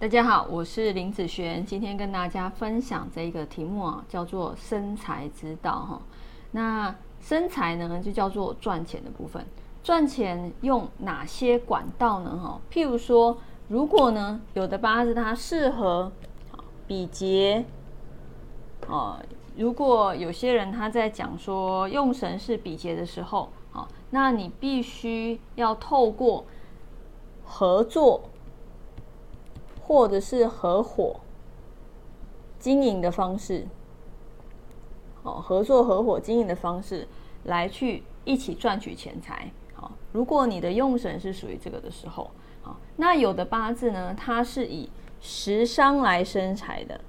大家好，我是林子璇，今天跟大家分享这个题目啊，叫做生财之道哈。那生财呢，就叫做赚钱的部分。赚钱用哪些管道呢？哈，譬如说，如果呢，有的八字它适合比劫，哦，如果有些人他在讲说用神是比劫的时候，好，那你必须要透过合作。或者是合伙经营的方式，哦，合作合伙经营的方式来去一起赚取钱财。好，如果你的用神是属于这个的时候，好，那有的八字呢，它是以食伤来生财的。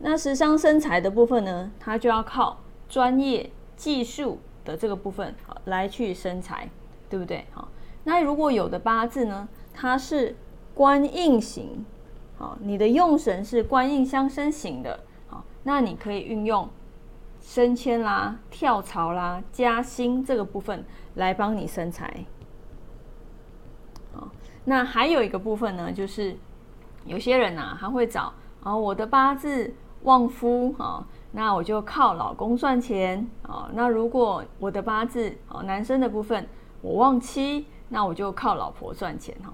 那食伤生财的部分呢，它就要靠专业技术的这个部分来去生财，对不对？好，那如果有的八字呢，它是官印型，好，你的用神是官印相生型的，好，那你可以运用升迁啦、跳槽啦、加薪这个部分来帮你生财。好，那还有一个部分呢，就是有些人呐，他会找啊，我的八字旺夫，啊，那我就靠老公赚钱，啊，那如果我的八字啊，男生的部分我旺妻，那我就靠老婆赚钱，哈。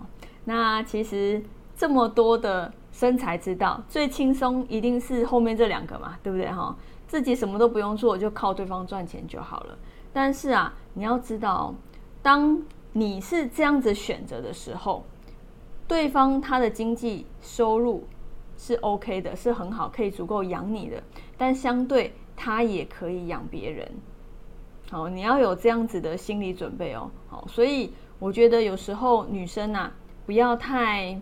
那其实这么多的生财之道，最轻松一定是后面这两个嘛，对不对哈？自己什么都不用做，就靠对方赚钱就好了。但是啊，你要知道，当你是这样子选择的时候，对方他的经济收入是 OK 的，是很好，可以足够养你的，但相对他也可以养别人。好，你要有这样子的心理准备哦。好，所以我觉得有时候女生呐。不要太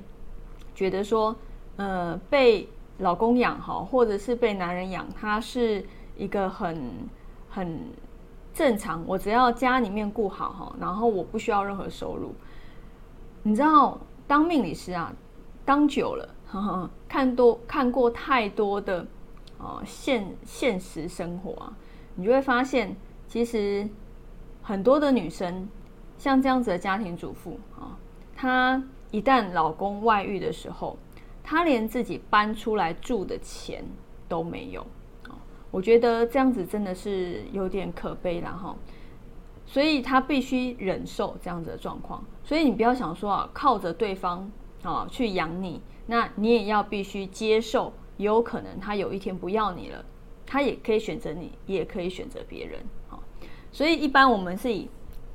觉得说，呃，被老公养哈，或者是被男人养，他是一个很很正常。我只要家里面顾好哈，然后我不需要任何收入。你知道，当命理师啊，当久了，呵呵看多看过太多的哦现现实生活啊，你就会发现，其实很多的女生像这样子的家庭主妇啊，她。一旦老公外遇的时候，她连自己搬出来住的钱都没有我觉得这样子真的是有点可悲了哈。所以她必须忍受这样子的状况。所以你不要想说啊，靠着对方啊去养你，那你也要必须接受，也有可能他有一天不要你了，他也可以选择你，也可以选择别人啊。所以一般我们是以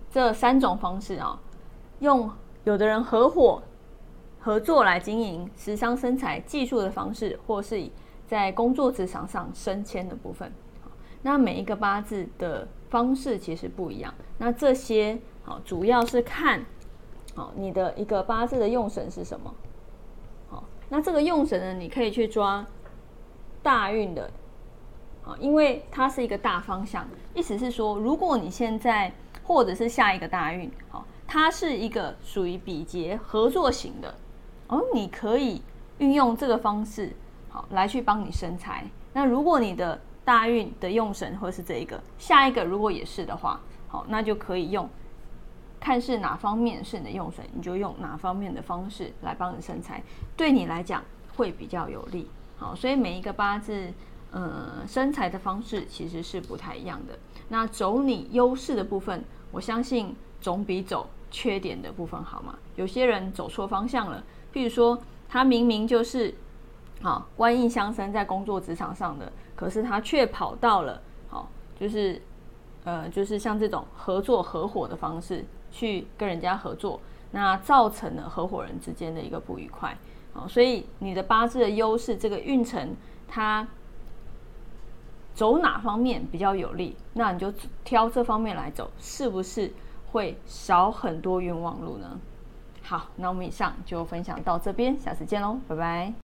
这三种方式啊，用。有的人合伙合作来经营时商生财技术的方式，或是以在工作职场上升迁的部分。那每一个八字的方式其实不一样。那这些好，主要是看好你的一个八字的用神是什么。好，那这个用神呢，你可以去抓大运的啊，因为它是一个大方向。意思是说，如果你现在或者是下一个大运，好。它是一个属于比劫合作型的，哦，你可以运用这个方式，好来去帮你生财。那如果你的大运的用神或是这一个，下一个如果也是的话，好，那就可以用，看是哪方面是你的用神，你就用哪方面的方式来帮你生财，对你来讲会比较有利。好，所以每一个八字，呃，生财的方式其实是不太一样的。那走你优势的部分，我相信总比走。缺点的部分好吗？有些人走错方向了，譬如说他明明就是好官印相生在工作职场上的，可是他却跑到了好就是呃就是像这种合作合伙的方式去跟人家合作，那造成了合伙人之间的一个不愉快。好，所以你的八字的优势，这个运程它走哪方面比较有利，那你就挑这方面来走，是不是？会少很多冤枉路呢。好，那我们以上就分享到这边，下次见喽，拜拜。